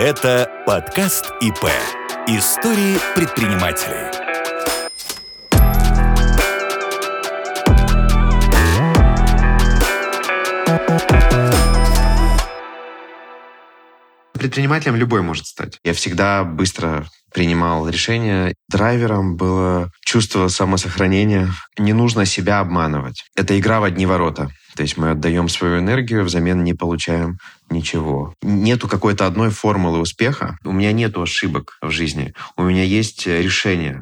Это подкаст ИП. Истории предпринимателей. Предпринимателем любой может стать. Я всегда быстро принимал решения. Драйвером было чувство самосохранения. Не нужно себя обманывать. Это игра в одни ворота. То есть мы отдаем свою энергию, взамен не получаем ничего. Нету какой-то одной формулы успеха. У меня нету ошибок в жизни. У меня есть решение.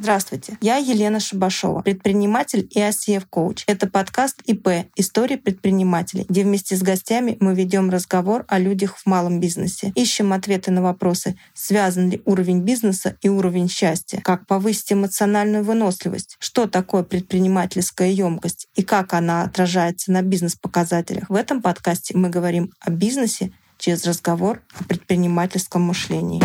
Здравствуйте, я Елена Шабашова, предприниматель и ICF-коуч. Это подкаст ИП «Истории предпринимателей», где вместе с гостями мы ведем разговор о людях в малом бизнесе. Ищем ответы на вопросы, связан ли уровень бизнеса и уровень счастья, как повысить эмоциональную выносливость, что такое предпринимательская емкость и как она отражается на бизнес-показателях. В этом подкасте мы говорим о бизнесе через разговор о предпринимательском мышлении.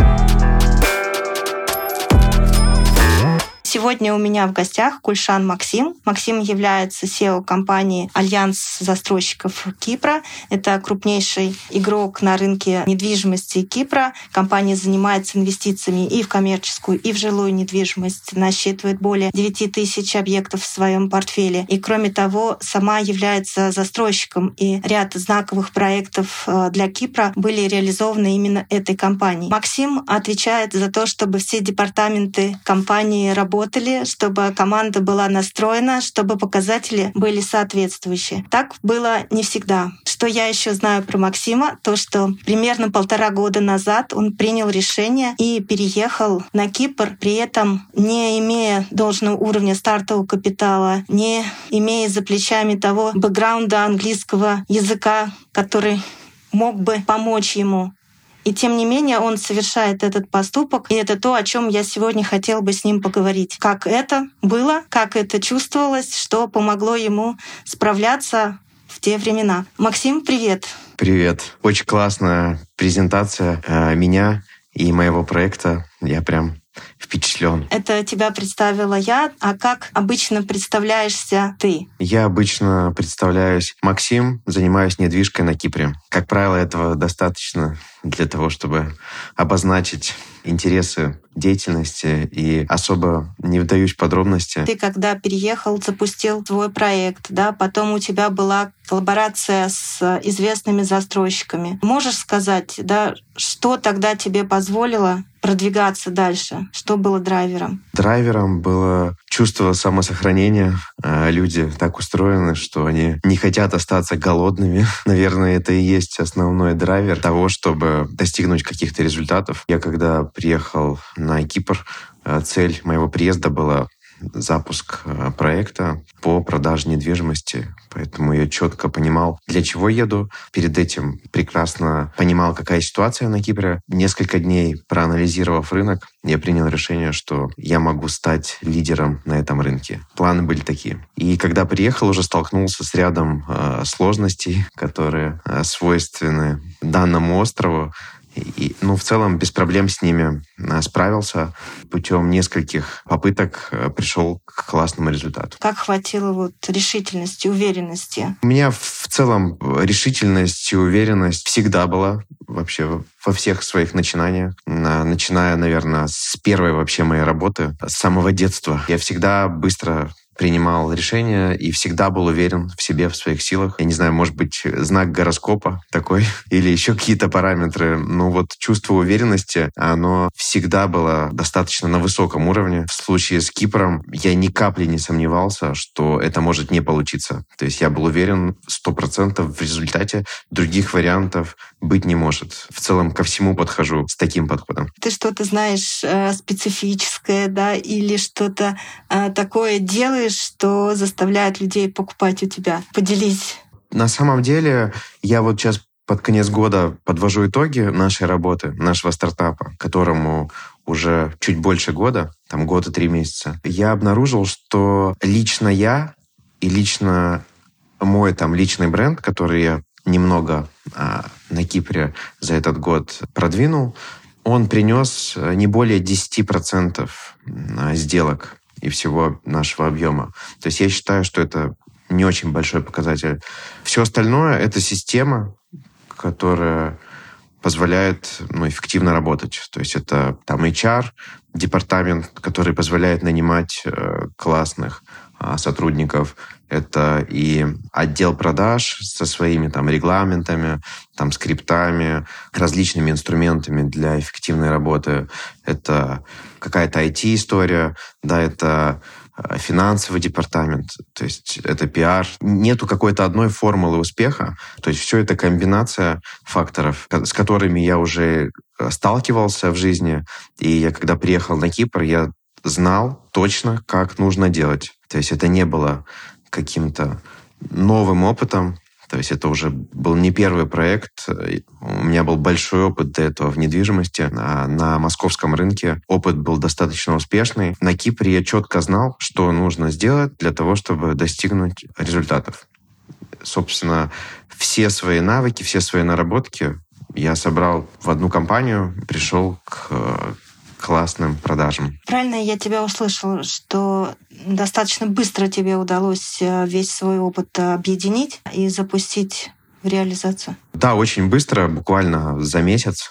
Сегодня у меня в гостях Кульшан Максим. Максим является CEO компании Альянс застройщиков Кипра. Это крупнейший игрок на рынке недвижимости Кипра. Компания занимается инвестициями и в коммерческую, и в жилую недвижимость. Насчитывает более 9 тысяч объектов в своем портфеле. И кроме того, сама является застройщиком. И ряд знаковых проектов э, для Кипра были реализованы именно этой компанией. Максим отвечает за то, чтобы все департаменты компании работали работали, чтобы команда была настроена, чтобы показатели были соответствующие. Так было не всегда. Что я еще знаю про Максима, то что примерно полтора года назад он принял решение и переехал на Кипр, при этом не имея должного уровня стартового капитала, не имея за плечами того бэкграунда английского языка, который мог бы помочь ему и тем не менее он совершает этот поступок, и это то, о чем я сегодня хотел бы с ним поговорить. Как это было, как это чувствовалось, что помогло ему справляться в те времена. Максим, привет. Привет. Очень классная презентация э, меня и моего проекта. Я прям впечатлен. Это тебя представила я, а как обычно представляешься ты? Я обычно представляюсь Максим, занимаюсь недвижкой на Кипре. Как правило, этого достаточно для того, чтобы обозначить интересы деятельности и особо не вдаюсь в подробности. Ты когда переехал, запустил твой проект, да, потом у тебя была коллаборация с известными застройщиками. Можешь сказать, да, что тогда тебе позволило продвигаться дальше? Что было драйвером? Драйвером было чувство самосохранения. А, люди так устроены, что они не хотят остаться голодными. Наверное, это и есть основной драйвер того, чтобы достигнуть каких-то результатов. Я когда приехал на Кипр, а, цель моего приезда была запуск э, проекта по продаже недвижимости. Поэтому я четко понимал, для чего еду. Перед этим прекрасно понимал, какая ситуация на Кипре. Несколько дней проанализировав рынок, я принял решение, что я могу стать лидером на этом рынке. Планы были такие. И когда приехал, уже столкнулся с рядом э, сложностей, которые э, свойственны данному острову. И, ну, в целом, без проблем с ними э, справился. Путем нескольких попыток э, пришел к классному результату. Как хватило вот решительности, уверенности? У меня в целом решительность и уверенность всегда была вообще во всех своих начинаниях. Начиная, наверное, с первой вообще моей работы, с самого детства. Я всегда быстро принимал решения и всегда был уверен в себе, в своих силах. Я не знаю, может быть, знак гороскопа такой или еще какие-то параметры. Но вот чувство уверенности, оно всегда было достаточно на высоком уровне. В случае с Кипром я ни капли не сомневался, что это может не получиться. То есть я был уверен сто процентов в результате. Других вариантов быть не может. В целом ко всему подхожу с таким подходом. Ты что-то знаешь э, специфическое, да, или что-то э, такое делаешь, делаешь, что заставляет людей покупать у тебя? Поделись. На самом деле, я вот сейчас под конец года подвожу итоги нашей работы, нашего стартапа, которому уже чуть больше года, там год и три месяца. Я обнаружил, что лично я и лично мой там личный бренд, который я немного а, на Кипре за этот год продвинул, он принес не более 10% а, сделок и всего нашего объема. То есть я считаю, что это не очень большой показатель. Все остальное — это система, которая позволяет ну, эффективно работать. То есть это там HR, департамент, который позволяет нанимать э, классных сотрудников. Это и отдел продаж со своими там регламентами, там скриптами, различными инструментами для эффективной работы. Это какая-то IT-история, да, это Э, финансовый департамент, то есть это пиар. Нету какой-то одной формулы успеха, то есть все это комбинация факторов, с которыми я уже э, сталкивался в жизни. И я когда приехал на Кипр, я знал точно, как нужно делать. То есть это не было каким-то новым опытом, то есть это уже был не первый проект. У меня был большой опыт до этого в недвижимости. На, на московском рынке опыт был достаточно успешный. На Кипре я четко знал, что нужно сделать для того, чтобы достигнуть результатов. Собственно, все свои навыки, все свои наработки я собрал в одну компанию, пришел к, классным продажам. Правильно я тебя услышал, что достаточно быстро тебе удалось э, весь свой опыт объединить и запустить в реализацию? Да, очень быстро, буквально за месяц.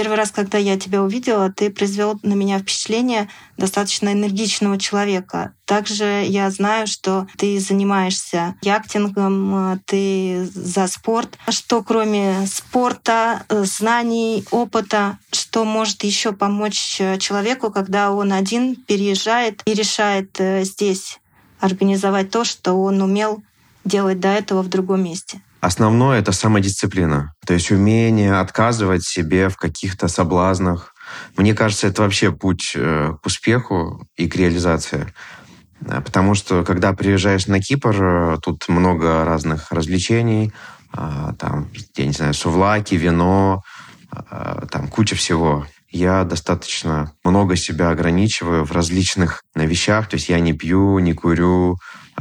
Первый раз, когда я тебя увидела, ты произвел на меня впечатление достаточно энергичного человека. Также я знаю, что ты занимаешься яхтингом, ты за спорт. Что кроме спорта, знаний, опыта, что может еще помочь человеку, когда он один переезжает и решает э, здесь организовать то, что он умел делать до этого в другом месте? Основное — это самодисциплина. То есть умение отказывать себе в каких-то соблазнах. Мне кажется, это вообще путь э, к успеху и к реализации. Э, потому что, когда приезжаешь на Кипр, э, тут много разных развлечений. А, там, я не знаю, сувлаки, вино, а, там куча всего. Я достаточно много себя ограничиваю в различных вещах. То есть я не пью, не курю,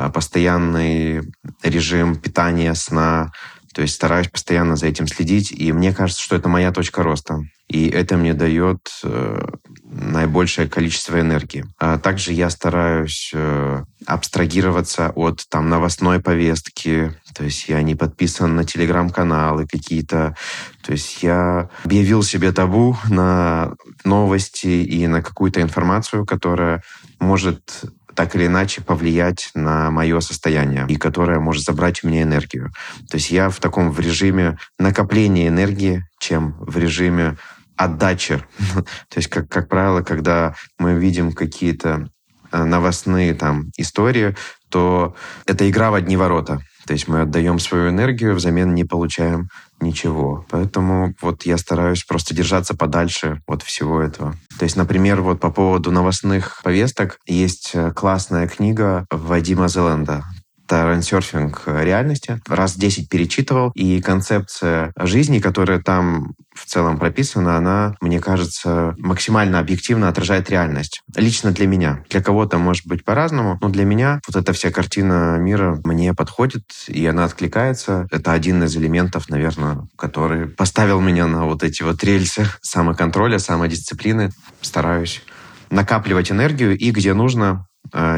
постоянный режим питания, сна. То есть стараюсь постоянно за этим следить, и мне кажется, что это моя точка роста. И это мне дает э, наибольшее количество энергии. А также я стараюсь э, абстрагироваться от там новостной повестки, то есть я не подписан на телеграм-каналы какие-то. То есть я объявил себе табу на новости и на какую-то информацию, которая может так или иначе повлиять на мое состояние и которая может забрать у меня энергию. То есть я в таком в режиме накопления энергии, чем в режиме отдачи. То есть, как, как правило, когда мы видим какие-то э, новостные там истории, то это игра в одни ворота. То есть мы отдаем свою энергию, взамен не получаем ничего. Поэтому вот я стараюсь просто держаться подальше от всего этого. То есть, например, вот по поводу новостных повесток есть э, классная книга Вадима Зеленда трансерфинг реальности. Раз 10 перечитывал, и концепция жизни, которая там в целом прописана, она, мне кажется, максимально объективно отражает реальность. Лично для меня. Для кого-то может быть по-разному, но для меня вот эта вся картина мира мне подходит, и она откликается. Это один из элементов, наверное, который поставил меня на вот эти вот рельсы самоконтроля, самодисциплины. Стараюсь накапливать энергию и где нужно Э,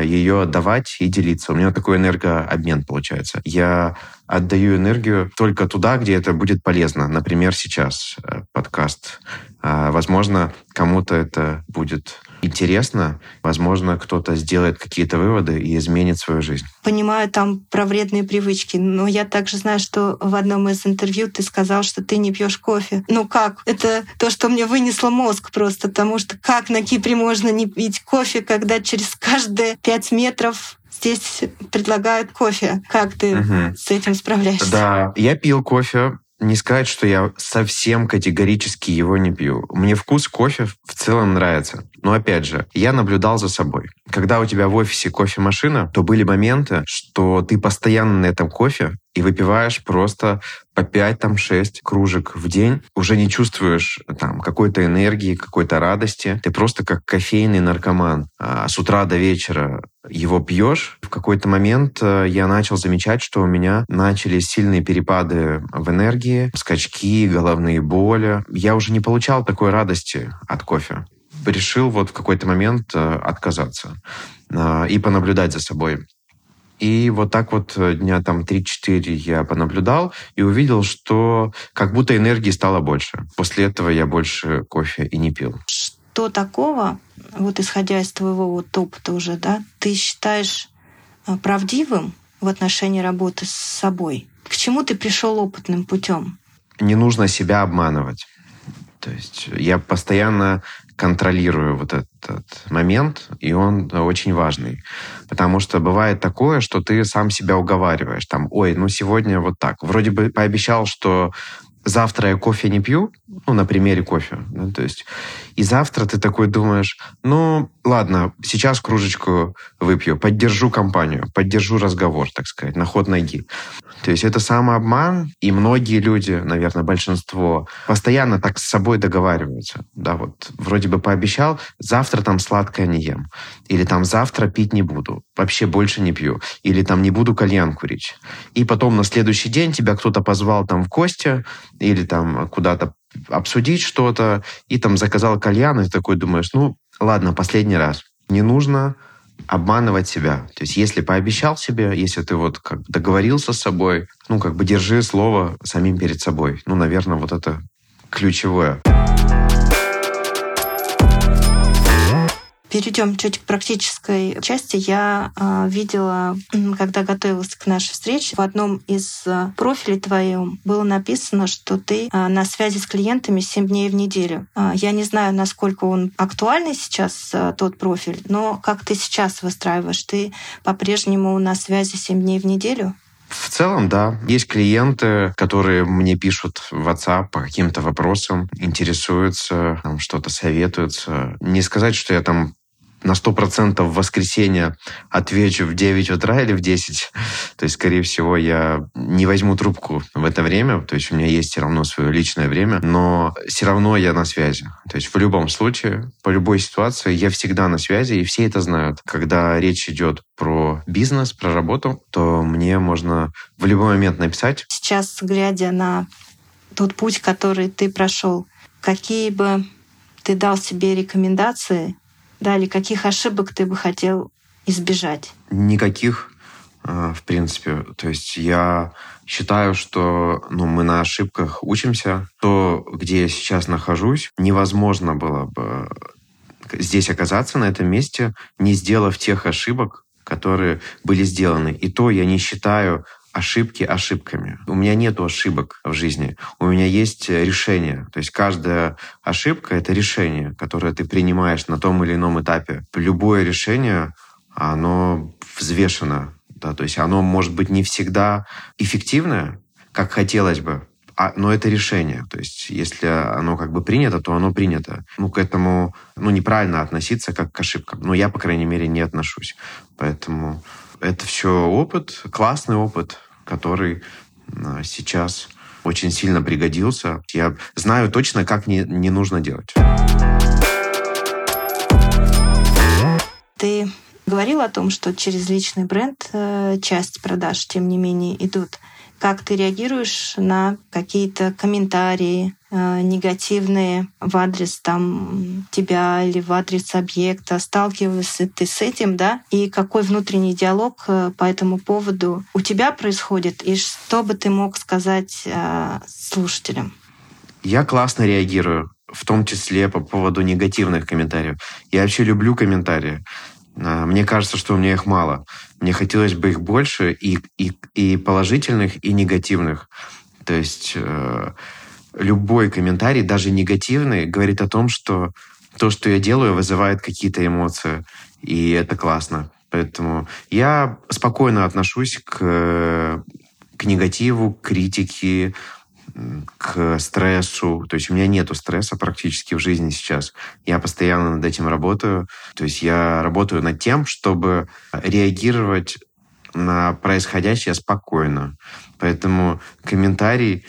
ее отдавать и делиться. У меня такой энергообмен получается. Я отдаю энергию только туда, где это будет полезно. Например, сейчас э, подкаст. А, возможно, кому-то это будет интересно. Возможно, кто-то сделает какие-то выводы и изменит свою жизнь. Понимаю там про вредные привычки, но я также знаю, что в одном из интервью ты сказал, что ты не пьешь кофе. Ну как? Это то, что мне вынесло мозг просто, потому что как на Кипре можно не пить кофе, когда через каждые пять метров здесь предлагают кофе. Как ты угу. с этим справляешься? Да, я пил кофе не сказать, что я совсем категорически его не пью. Мне вкус кофе в целом нравится. Но опять же, я наблюдал за собой. Когда у тебя в офисе кофемашина, то были моменты, что ты постоянно на этом кофе и выпиваешь просто по 5 там 6 кружек в день, уже не чувствуешь там какой-то энергии, какой-то радости. Ты просто как кофейный наркоман. А с утра до вечера его пьешь. В какой-то момент э, я начал замечать, что у меня начались сильные перепады в энергии, скачки, головные боли. Я уже не получал такой радости от кофе. решил вот в какой-то момент э, отказаться э, и понаблюдать за собой. И вот так вот дня там 3-4 я понаблюдал и увидел, что как будто энергии стало больше. После этого я больше кофе и не пил. Что такого, вот исходя из твоего вот опыта уже, да, ты считаешь э, правдивым в отношении работы с собой? К чему ты пришел опытным путем? Не нужно себя обманывать. То есть я постоянно контролирую вот этот момент, и он очень важный. Потому что бывает такое, что ты сам себя уговариваешь. Там, ой, ну сегодня вот так. Вроде бы пообещал, что завтра я кофе не пью, ну, на примере кофе, да, то есть, и завтра ты такой думаешь, ну, ладно, сейчас кружечку выпью, поддержу компанию, поддержу разговор, так сказать, на ход ноги. То есть это самообман, и многие люди, наверное, большинство, постоянно так с собой договариваются. Да, вот вроде бы пообещал, завтра там сладкое не ем, или там завтра пить не буду, вообще больше не пью, или там не буду кальян курить. И потом на следующий день тебя кто-то позвал там в гости, или там куда-то обсудить что-то, и там заказал кальян, и такой думаешь, ну, ладно, последний раз. Не нужно обманывать себя. То есть если пообещал себе, если ты вот как бы договорился с собой, ну, как бы держи слово самим перед собой. Ну, наверное, вот это ключевое. Перейдем чуть к практической части. Я э, видела, когда готовилась к нашей встрече, в одном из э, профилей твоем было написано, что ты э, на связи с клиентами 7 дней в неделю. Э, я не знаю, насколько он актуальный сейчас, э, тот профиль, но как ты сейчас выстраиваешь? Ты по-прежнему на связи 7 дней в неделю? В целом, да. Есть клиенты, которые мне пишут в WhatsApp по каким-то вопросам, интересуются, там что-то советуются. Не сказать, что я там на 100% в воскресенье отвечу в 9 утра или в 10. То есть, скорее всего, я не возьму трубку в это время. То есть, у меня есть все равно свое личное время, но все равно я на связи. То есть, в любом случае, по любой ситуации, я всегда на связи, и все это знают. Когда речь идет про бизнес, про работу, то мне можно в любой момент написать. Сейчас, глядя на тот путь, который ты прошел, какие бы ты дал себе рекомендации да, или каких ошибок ты бы хотел избежать? Никаких, а, в принципе. То есть я считаю, что ну, мы на ошибках учимся. То, где я сейчас нахожусь, невозможно было бы здесь оказаться на этом месте, не сделав тех ошибок, которые были сделаны. И то я не считаю ошибки ошибками. У меня нет ошибок в жизни. У меня есть решение. То есть каждая ошибка — это решение, которое ты принимаешь на том или ином этапе. Любое решение, оно взвешено. Да? То есть оно может быть не всегда эффективное, как хотелось бы, а, но это решение. То есть если оно как бы принято, то оно принято. Ну, к этому ну, неправильно относиться как к ошибкам. Но я, по крайней мере, не отношусь. Поэтому это все опыт, классный опыт, который а, сейчас очень сильно пригодился. Я знаю точно, как не, не нужно делать. Ты говорил о том, что через личный бренд э, часть продаж, тем не менее, идут как ты реагируешь на какие-то комментарии э, негативные в адрес там тебя или в адрес объекта? Сталкиваешься ты с этим, да? И какой внутренний диалог э, по этому поводу у тебя происходит? И что бы ты мог сказать э, слушателям? Я классно реагирую в том числе по поводу негативных комментариев. Я вообще люблю комментарии. А, мне кажется, что у меня их мало. Мне хотелось бы их больше, и, и, и положительных, и негативных. То есть э, любой комментарий, даже негативный, говорит о том, что то, что я делаю, вызывает какие-то эмоции. И это классно. Поэтому я спокойно отношусь к, к негативу, к критике, к стрессу. То есть у меня нету стресса практически в жизни сейчас. Я постоянно над этим работаю. То есть я работаю над тем, чтобы реагировать на происходящее спокойно. Поэтому комментарий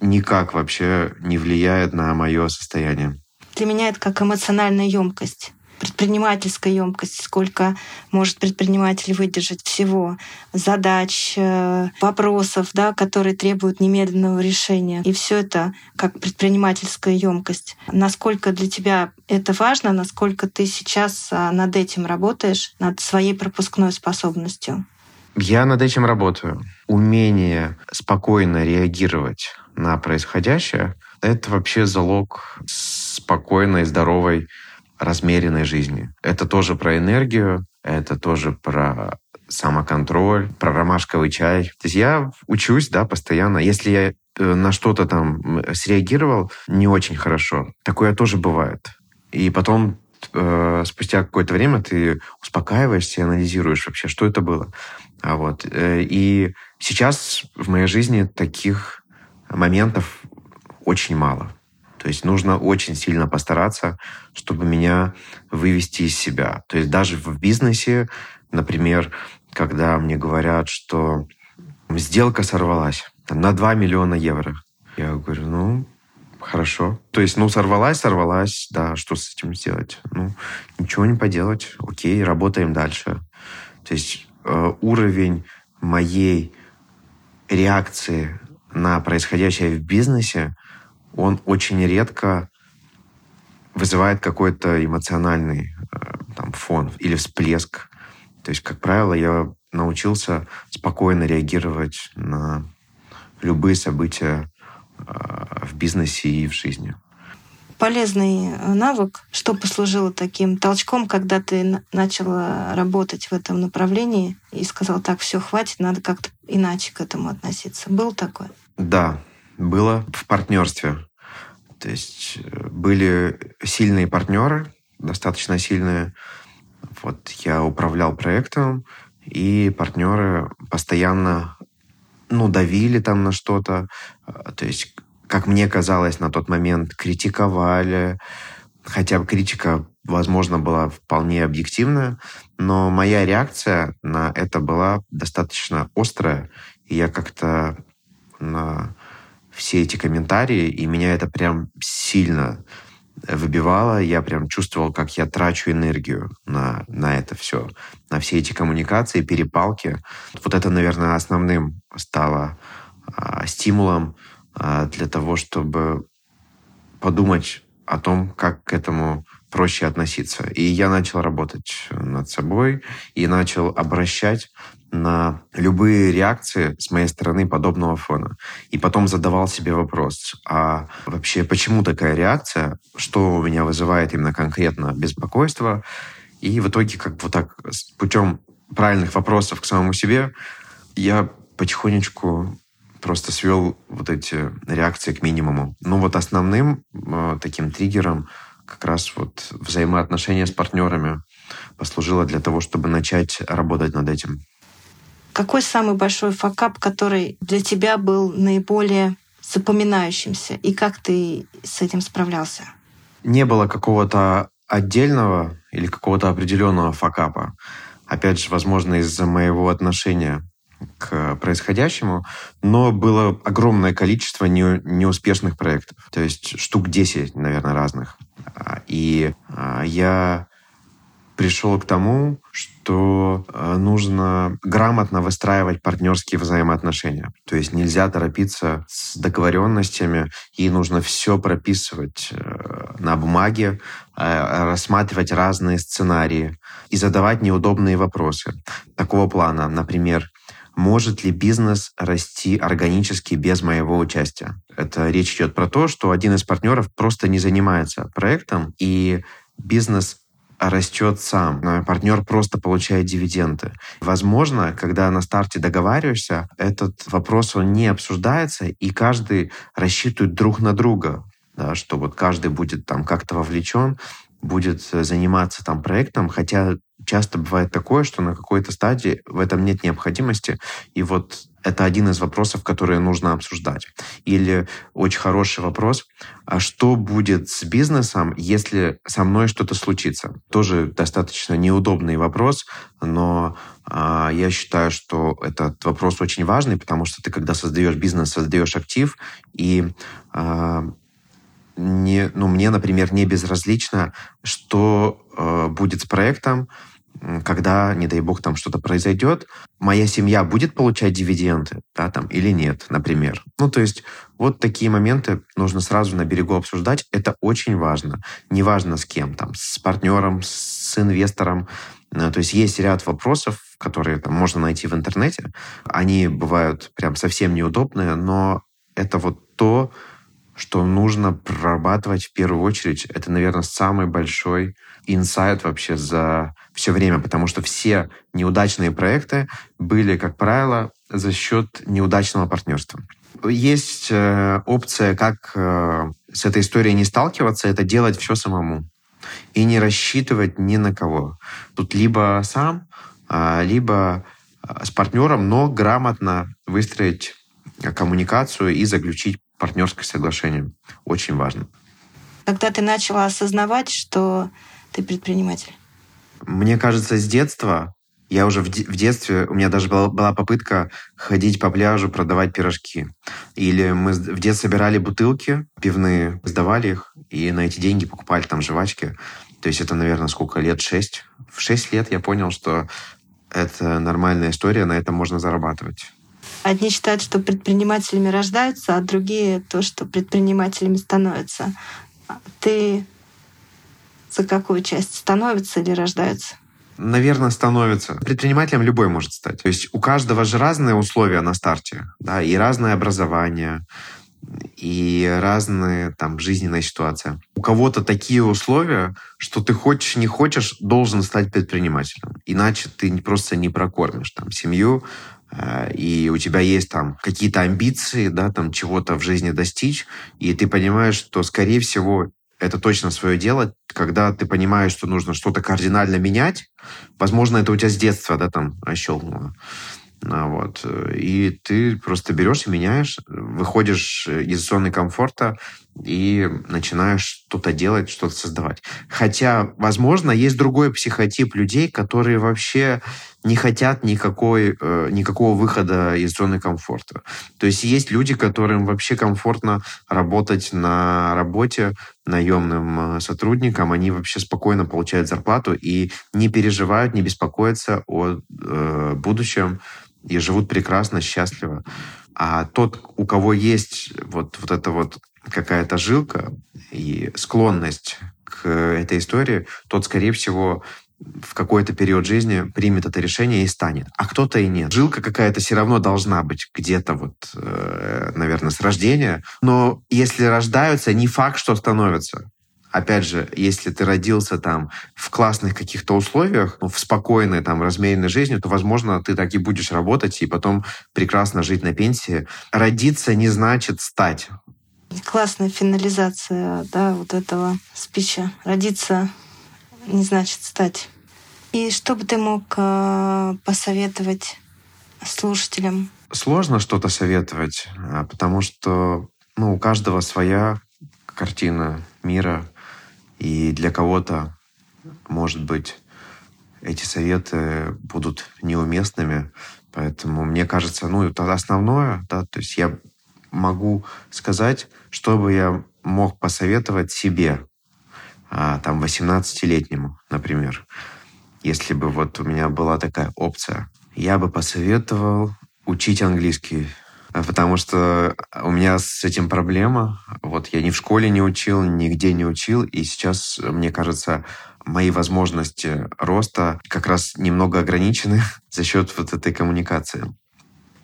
никак вообще не влияет на мое состояние. Для меня это как эмоциональная емкость предпринимательская емкость, сколько может предприниматель выдержать всего, задач, э, вопросов, да, которые требуют немедленного решения. И все это как предпринимательская емкость. Насколько для тебя это важно, насколько ты сейчас а, над этим работаешь, над своей пропускной способностью? Я над этим работаю. Умение спокойно реагировать на происходящее — это вообще залог спокойной, здоровой, размеренной жизни. Это тоже про энергию, это тоже про самоконтроль, про ромашковый чай. То есть я учусь, да, постоянно. Если я э, на что-то там среагировал не очень хорошо, такое тоже бывает. И потом э, спустя какое-то время ты успокаиваешься анализируешь вообще, что это было. А вот. Э, и сейчас в моей жизни таких моментов очень мало. То есть нужно очень сильно постараться, чтобы меня вывести из себя. То есть даже в бизнесе, например, когда мне говорят, что сделка сорвалась на 2 миллиона евро, я говорю, ну, хорошо. То есть, ну, сорвалась, сорвалась, да, что с этим сделать? Ну, ничего не поделать, окей, работаем дальше. То есть э, уровень моей реакции на происходящее в бизнесе, он очень редко вызывает какой-то эмоциональный э, там, фон или всплеск. То есть, как правило, я научился спокойно реагировать на любые события э, в бизнесе и в жизни полезный э, навык, что послужило таким толчком, когда ты начала работать в этом направлении и сказал, так, все, хватит, надо как-то иначе к этому относиться. Был такое? Да, было в партнерстве. То есть э, были сильные партнеры, достаточно сильные. Вот я управлял проектом, и партнеры постоянно ну, давили там на что-то. А, то есть как мне казалось на тот момент, критиковали, хотя критика, возможно, была вполне объективная, но моя реакция на это была достаточно острая, и я как-то на все эти комментарии, и меня это прям сильно выбивало, я прям чувствовал, как я трачу энергию на, на это все, на все эти коммуникации, перепалки. Вот это, наверное, основным стало а, стимулом а, для того, чтобы подумать о том, как к этому проще относиться. И я начал работать над собой и начал обращать на любые реакции с моей стороны подобного фона. И потом задавал себе вопрос, а вообще почему такая реакция? Что у меня вызывает именно конкретно беспокойство? И в итоге как вот так путем правильных вопросов к самому себе я потихонечку просто свел вот эти реакции к минимуму. Ну вот основным э, таким триггером как раз вот взаимоотношения с партнерами послужило для того, чтобы начать работать над этим. Какой самый большой факап, который для тебя был наиболее запоминающимся, и как ты с этим справлялся? Не было какого-то отдельного или какого-то определенного факапа. Опять же, возможно, из-за моего отношения к происходящему, но было огромное количество не, неуспешных проектов. То есть штук 10, наверное, разных. А, и а, я пришел к тому, что а, нужно грамотно выстраивать партнерские взаимоотношения. То есть нельзя торопиться с договоренностями, и нужно все прописывать э, на бумаге, рассматривать разные сценарии и задавать неудобные вопросы. Такого плана, например, может ли бизнес расти органически без моего участия. Это речь идет про то, что один из партнеров просто не занимается проектом, и бизнес растет сам. Партнер просто получает дивиденды. Возможно, когда на старте договариваешься, этот вопрос он не обсуждается, и каждый рассчитывает друг на друга, да, что вот каждый будет там как-то вовлечен, будет заниматься там проектом, хотя часто бывает такое, что на какой-то стадии в этом нет необходимости, и вот это один из вопросов, которые нужно обсуждать. Или очень хороший вопрос, а что будет с бизнесом, если со мной что-то случится? Тоже достаточно неудобный вопрос, но а, я считаю, что этот вопрос очень важный, потому что ты, когда создаешь бизнес, создаешь актив, и а, не, ну, мне, например, не безразлично, что э, будет с проектом, когда, не дай бог, там что-то произойдет, моя семья будет получать дивиденды, да, там, или нет, например. Ну, то есть вот такие моменты нужно сразу на берегу обсуждать. Это очень важно. Неважно с кем, там, с партнером, с инвестором. Э, то есть есть ряд вопросов, которые там можно найти в интернете. Они бывают прям совсем неудобные, но это вот то, что нужно прорабатывать в первую очередь. Это, наверное, самый большой инсайт вообще за все время, потому что все неудачные проекты были, как правило, за счет неудачного партнерства. Есть э, опция, как э, с этой историей не сталкиваться, это делать все самому и не рассчитывать ни на кого. Тут либо сам, а, либо а, с партнером, но грамотно выстроить коммуникацию и заключить партнерское соглашение. Очень важно. Когда ты начала осознавать, что ты предприниматель? Мне кажется, с детства я уже в, де- в детстве, у меня даже была, была попытка ходить по пляжу, продавать пирожки. Или мы в детстве собирали бутылки пивные, сдавали их, и на эти деньги покупали там жвачки. То есть это, наверное, сколько лет? Шесть. В шесть лет я понял, что это нормальная история, на этом можно зарабатывать. Одни считают, что предпринимателями рождаются, а другие то, что предпринимателями становятся. Ты за какую часть становятся или рождаются? Наверное, становится. Предпринимателем любой может стать. То есть у каждого же разные условия на старте, да, и разное образование, и разные там жизненная ситуация. У кого-то такие условия, что ты хочешь, не хочешь, должен стать предпринимателем. Иначе ты просто не прокормишь там семью, и у тебя есть там какие-то амбиции, да, там чего-то в жизни достичь, и ты понимаешь, что, скорее всего, это точно свое дело, когда ты понимаешь, что нужно что-то кардинально менять. Возможно, это у тебя с детства, да, там щелкнуло. А, вот. И ты просто берешь и меняешь, выходишь из зоны комфорта и начинаешь что-то делать, что-то создавать. Хотя, возможно, есть другой психотип людей, которые вообще не хотят никакой, э, никакого выхода из зоны комфорта. То есть есть люди, которым вообще комфортно работать на работе наемным э, сотрудникам, они вообще спокойно получают зарплату и не переживают, не беспокоятся о э, будущем, и живут прекрасно, счастливо. А тот, у кого есть вот, вот эта вот какая-то жилка и склонность к этой истории, тот, скорее всего, в какой-то период жизни примет это решение и станет. А кто-то и нет. Жилка какая-то все равно должна быть где-то вот, э, наверное, с рождения. Но если рождаются, не факт, что становятся опять же, если ты родился там в классных каких-то условиях, ну, в спокойной там размеренной жизни, то, возможно, ты так и будешь работать и потом прекрасно жить на пенсии. Родиться не значит стать. Классная финализация, да, вот этого спича. Родиться не значит стать. И что бы ты мог э, посоветовать слушателям? Сложно что-то советовать, а, потому что ну, у каждого своя картина мира, и для кого-то, может быть, эти советы будут неуместными. Поэтому мне кажется, ну, это основное, да, то есть я могу сказать, что бы я мог посоветовать себе, а, там, 18-летнему, например, если бы вот у меня была такая опция. Я бы посоветовал учить английский а, потому что у меня с этим проблема. Вот я ни в школе не учил, нигде не учил, и сейчас, мне кажется, мои возможности роста как раз немного ограничены за счет вот этой коммуникации.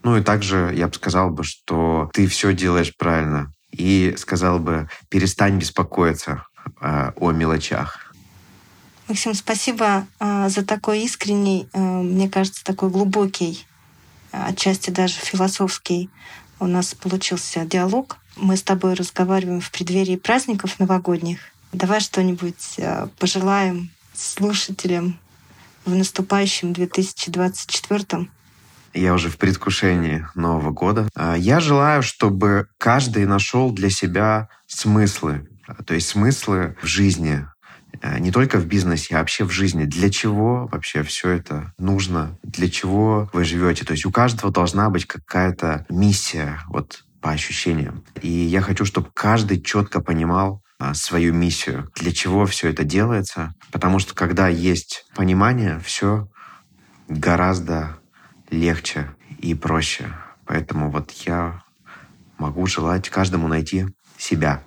Ну и также я бы сказал бы, что ты все делаешь правильно. И сказал бы, перестань беспокоиться э, о мелочах. Максим, спасибо э, за такой искренний, э, мне кажется, такой глубокий отчасти даже философский у нас получился диалог. Мы с тобой разговариваем в преддверии праздников новогодних. Давай что-нибудь пожелаем слушателям в наступающем 2024 я уже в предвкушении Нового года. А, я желаю, чтобы каждый нашел для себя смыслы, то есть смыслы в жизни, не только в бизнесе, а вообще в жизни. Для чего вообще все это нужно? Для чего вы живете? То есть у каждого должна быть какая-то миссия. Вот по ощущениям. И я хочу, чтобы каждый четко понимал а, свою миссию, для чего все это делается. Потому что когда есть понимание, все гораздо легче и проще. Поэтому вот я могу желать каждому найти себя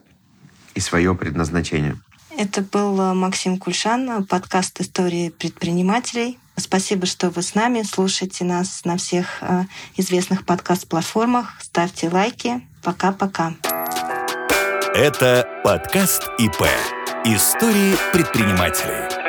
и свое предназначение. Это был э, Максим Кульшан, подкаст «Истории предпринимателей». Спасибо, что вы с нами. Слушайте нас на всех э, известных подкаст-платформах. Ставьте лайки. Пока-пока. Это подкаст ИП. Истории предпринимателей.